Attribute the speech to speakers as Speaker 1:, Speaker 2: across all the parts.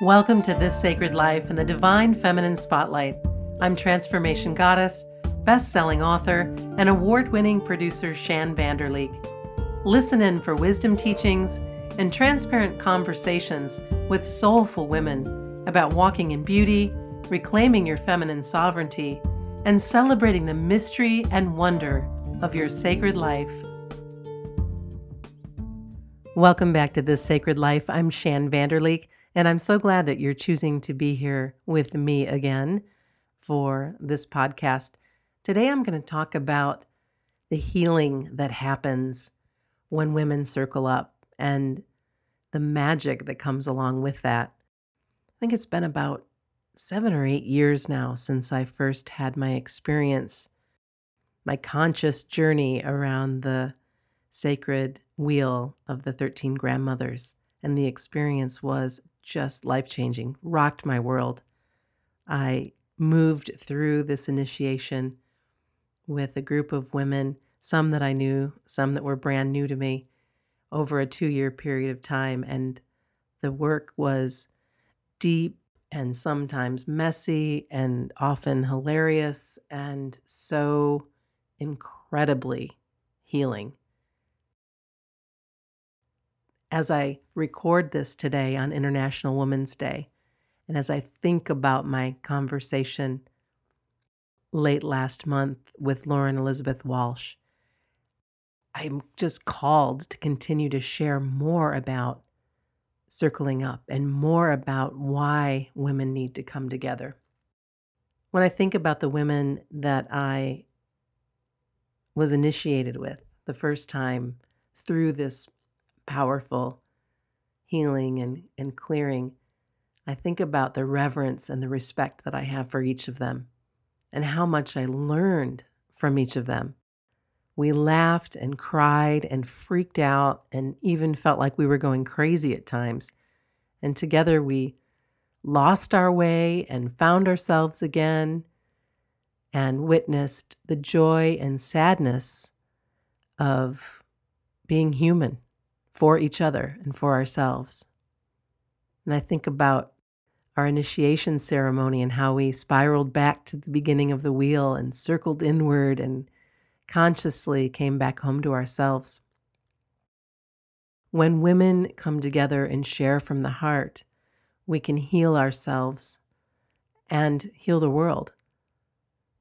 Speaker 1: Welcome to This Sacred Life and the Divine Feminine Spotlight. I'm Transformation Goddess, best selling author, and award winning producer Shann Vander Leek. Listen in for wisdom teachings and transparent conversations with soulful women about walking in beauty, reclaiming your feminine sovereignty, and celebrating the mystery and wonder of your sacred life. Welcome back to This Sacred Life. I'm Shann Vander Leek, and I'm so glad that you're choosing to be here with me again for this podcast. Today, I'm going to talk about the healing that happens when women circle up and the magic that comes along with that. I think it's been about seven or eight years now since I first had my experience, my conscious journey around the sacred wheel of the 13 grandmothers. And the experience was just life changing, rocked my world. I moved through this initiation with a group of women, some that I knew, some that were brand new to me, over a two year period of time. And the work was deep and sometimes messy and often hilarious and so incredibly healing as I record this today on International Women's Day, and as I think about my conversation late last month with Lauren Elizabeth Walsh, I'm just called to continue to share more about circling up and more about why women need to come together. When I think about the women that I was initiated with the first time through this powerful healing and, and clearing, I think about the reverence and the respect that I have for each of them and how much I learned from each of them. We laughed and cried and freaked out and even felt like we were going crazy at times. And together we lost our way and found ourselves again and witnessed the joy and sadness of being human for each other and for ourselves. And I think about our initiation ceremony and how we spiraled back to the beginning of the wheel and circled inward and consciously came back home to ourselves. When women come together and share from the heart, we can heal ourselves and heal the world.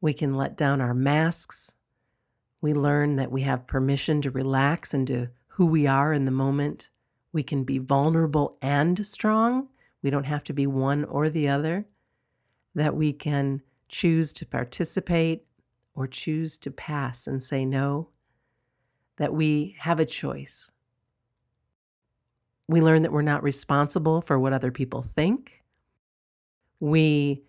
Speaker 1: We can let down our masks. We learn that we have permission to relax and to who we are in the moment. We can be vulnerable and strong. We don't have to be one or the other. That we can choose to participate or choose to pass and say no. That we have a choice. We learn that we're not responsible for what other people think. We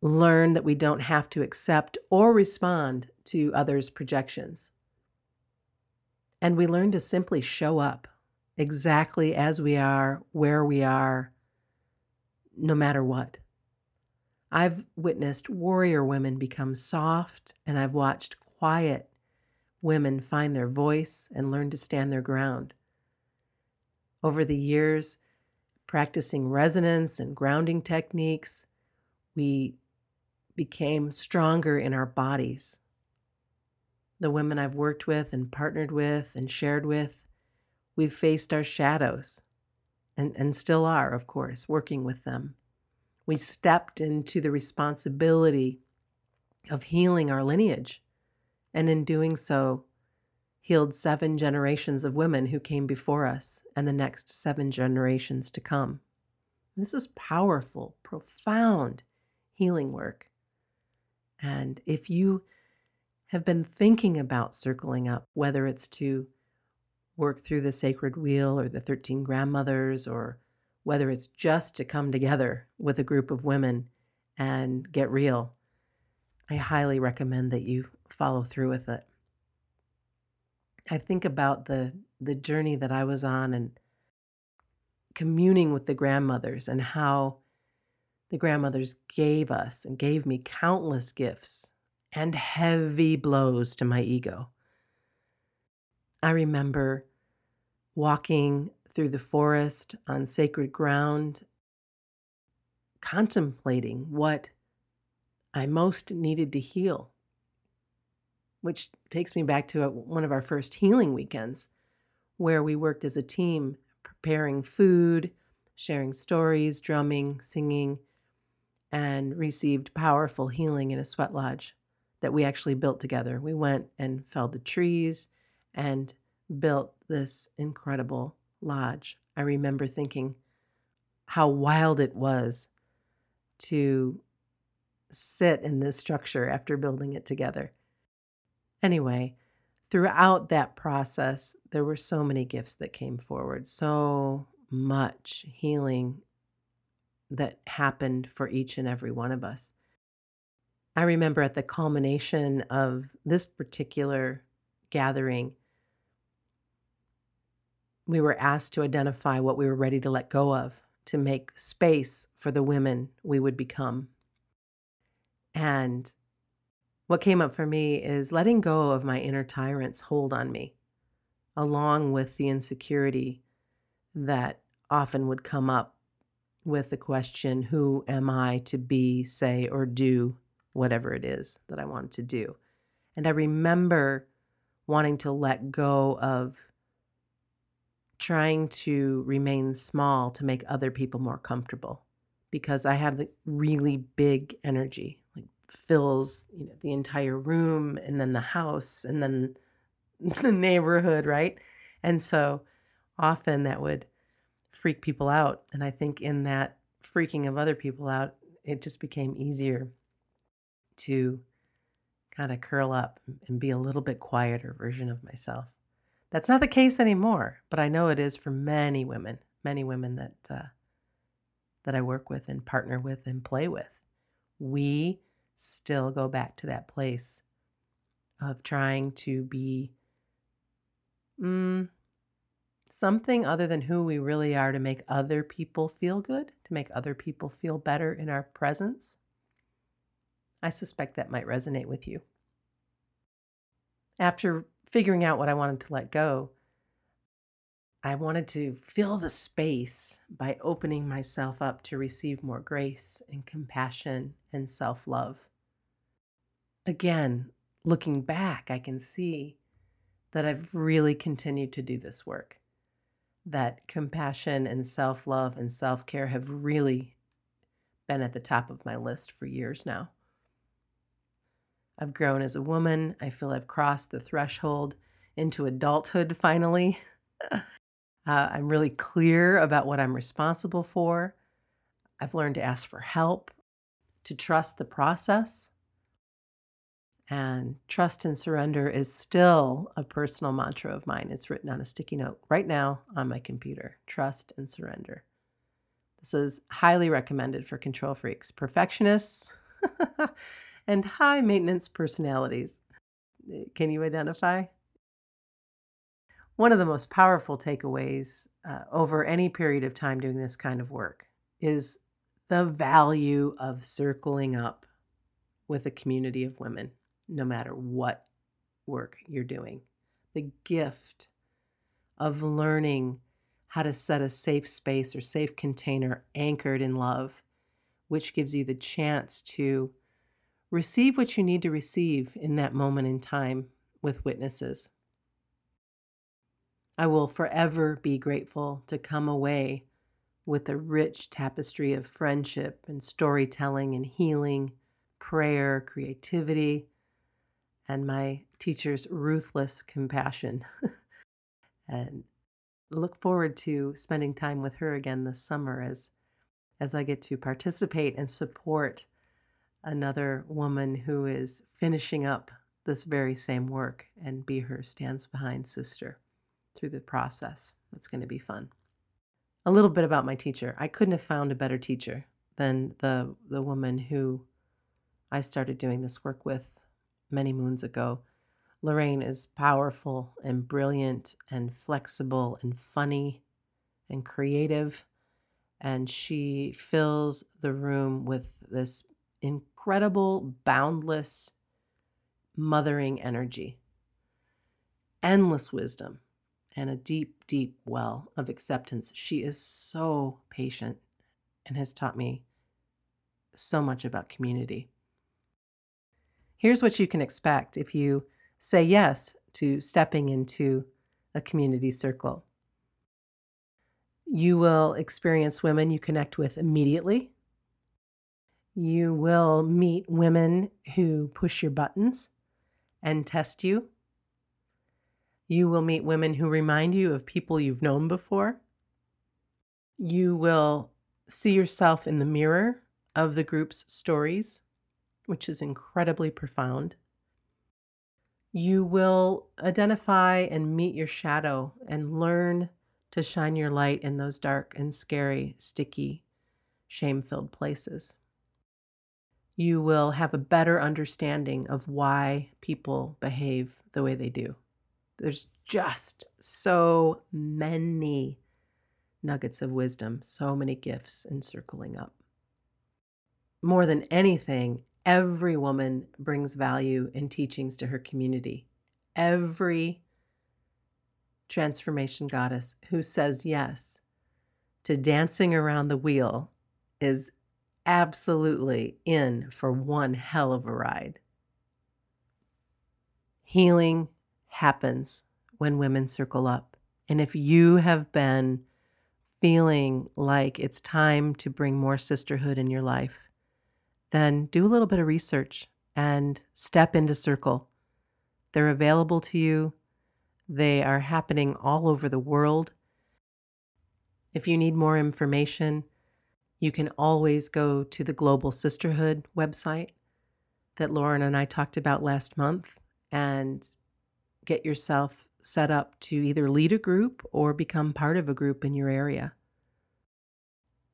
Speaker 1: learn that we don't have to accept or respond to others' projections. And we learn to simply show up exactly as we are, where we are, no matter what. I've witnessed warrior women become soft, and I've watched quiet women find their voice and learn to stand their ground. Over the years, practicing resonance and grounding techniques, we became stronger in our bodies the women I've worked with and partnered with and shared with, we've faced our shadows and, and still are, of course, working with them. We stepped into the responsibility of healing our lineage, and in doing so, healed seven generations of women who came before us and the next seven generations to come. This is powerful, profound healing work. And if you have been thinking about circling up, whether it's to work through the sacred wheel or the 13 grandmothers, or whether it's just to come together with a group of women and get real, I highly recommend that you follow through with it. I think about the the journey that I was on and communing with the grandmothers and how the grandmothers gave us and gave me countless gifts and heavy blows to my ego. I remember walking through the forest on sacred ground, contemplating what I most needed to heal, which takes me back to one of our first healing weekends where we worked as a team preparing food, sharing stories, drumming, singing, and received powerful healing in a sweat lodge that we actually built together. We went and felled the trees and built this incredible lodge. I remember thinking how wild it was to sit in this structure after building it together. Anyway, throughout that process, there were so many gifts that came forward, so much healing that happened for each and every one of us. I remember at the culmination of this particular gathering, we were asked to identify what we were ready to let go of to make space for the women we would become. And what came up for me is letting go of my inner tyrant's hold on me, along with the insecurity that often would come up with the question Who am I to be, say, or do whatever it is that I wanted to do? And I remember wanting to let go of trying to remain small to make other people more comfortable because I have the really big energy, like fills you know the entire room and then the house and then the neighborhood, right? And so often that would freak people out. And I think in that freaking of other people out, it just became easier to kind of curl up and be a little bit quieter version of myself. That's not the case anymore, but I know it is for many women, many women that uh, that I work with and partner with and play with. We still go back to that place of trying to be mm, something other than who we really are to make other people feel good, to make other people feel better in our presence. I suspect that might resonate with you. After figuring out what I wanted to let go, I wanted to fill the space by opening myself up to receive more grace and compassion and self love. Again, looking back, I can see that I've really continued to do this work. That compassion and self love and self care have really been at the top of my list for years now. I've grown as a woman. I feel I've crossed the threshold into adulthood finally. uh, I'm really clear about what I'm responsible for. I've learned to ask for help, to trust the process. And trust and surrender is still a personal mantra of mine. It's written on a sticky note right now on my computer. Trust and surrender. This is highly recommended for control freaks, perfectionists, and high maintenance personalities. Eh, can you identify? One of the most powerful takeaways uh, over any period of time doing this kind of work is the value of circling up with a community of women, no matter what work you're doing. The gift of learning how to set a safe space or safe container anchored in love, which gives you the chance to Receive what you need to receive in that moment in time with witnesses. I will forever be grateful to come away with a rich tapestry of friendship and storytelling and healing, prayer, creativity, and my teacher's ruthless compassion. and look forward to spending time with her again this summer as as I get to participate and support another woman who is finishing up this very same work and be her stands behind sister through the process. That's going to be fun. A little bit about my teacher. I couldn't have found a better teacher than the the woman who I started doing this work with many moons ago. Lorraine is powerful and brilliant and flexible and funny and creative and she fills the room with this incredible, boundless, mothering energy, endless wisdom, and a deep, deep well of acceptance. She is so patient and has taught me so much about community. Here's what you can expect if you say yes to stepping into a community circle. You will experience women you connect with immediately. You will meet women who push your buttons and test you. You will meet women who remind you of people you've known before. You will see yourself in the mirror of the group's stories, which is incredibly profound. You will identify and meet your shadow and learn to shine your light in those dark and scary, sticky, shame filled places. You will have a better understanding of why people behave the way they do. There's just so many nuggets of wisdom, so many gifts encircling up. More than anything, every woman brings value and teachings to her community. Every transformation goddess who says yes to dancing around the wheel is absolutely in for one hell of a ride. Healing happens when women circle up. And if you have been feeling like it's time to bring more sisterhood in your life, then do a little bit of research and step into Circle. They're available to you, they are happening all over the world. If you need more information, you can always go to the Global Sisterhood website that Lauren and I talked about last month and get yourself set up to either lead a group or become part of a group in your area.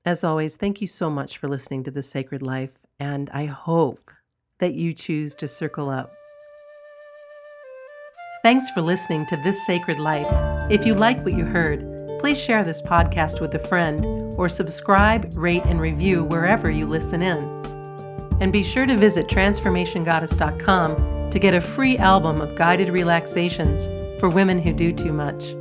Speaker 1: As always, thank you so much for listening to The Sacred Life, and I hope that you choose to circle up. Thanks for listening to This Sacred Life. If you like what you heard, please share this podcast with a friend or subscribe, rate, and review wherever you listen in. And be sure to visit transformationgoddess.com to get a free album of guided relaxations for women who do too much.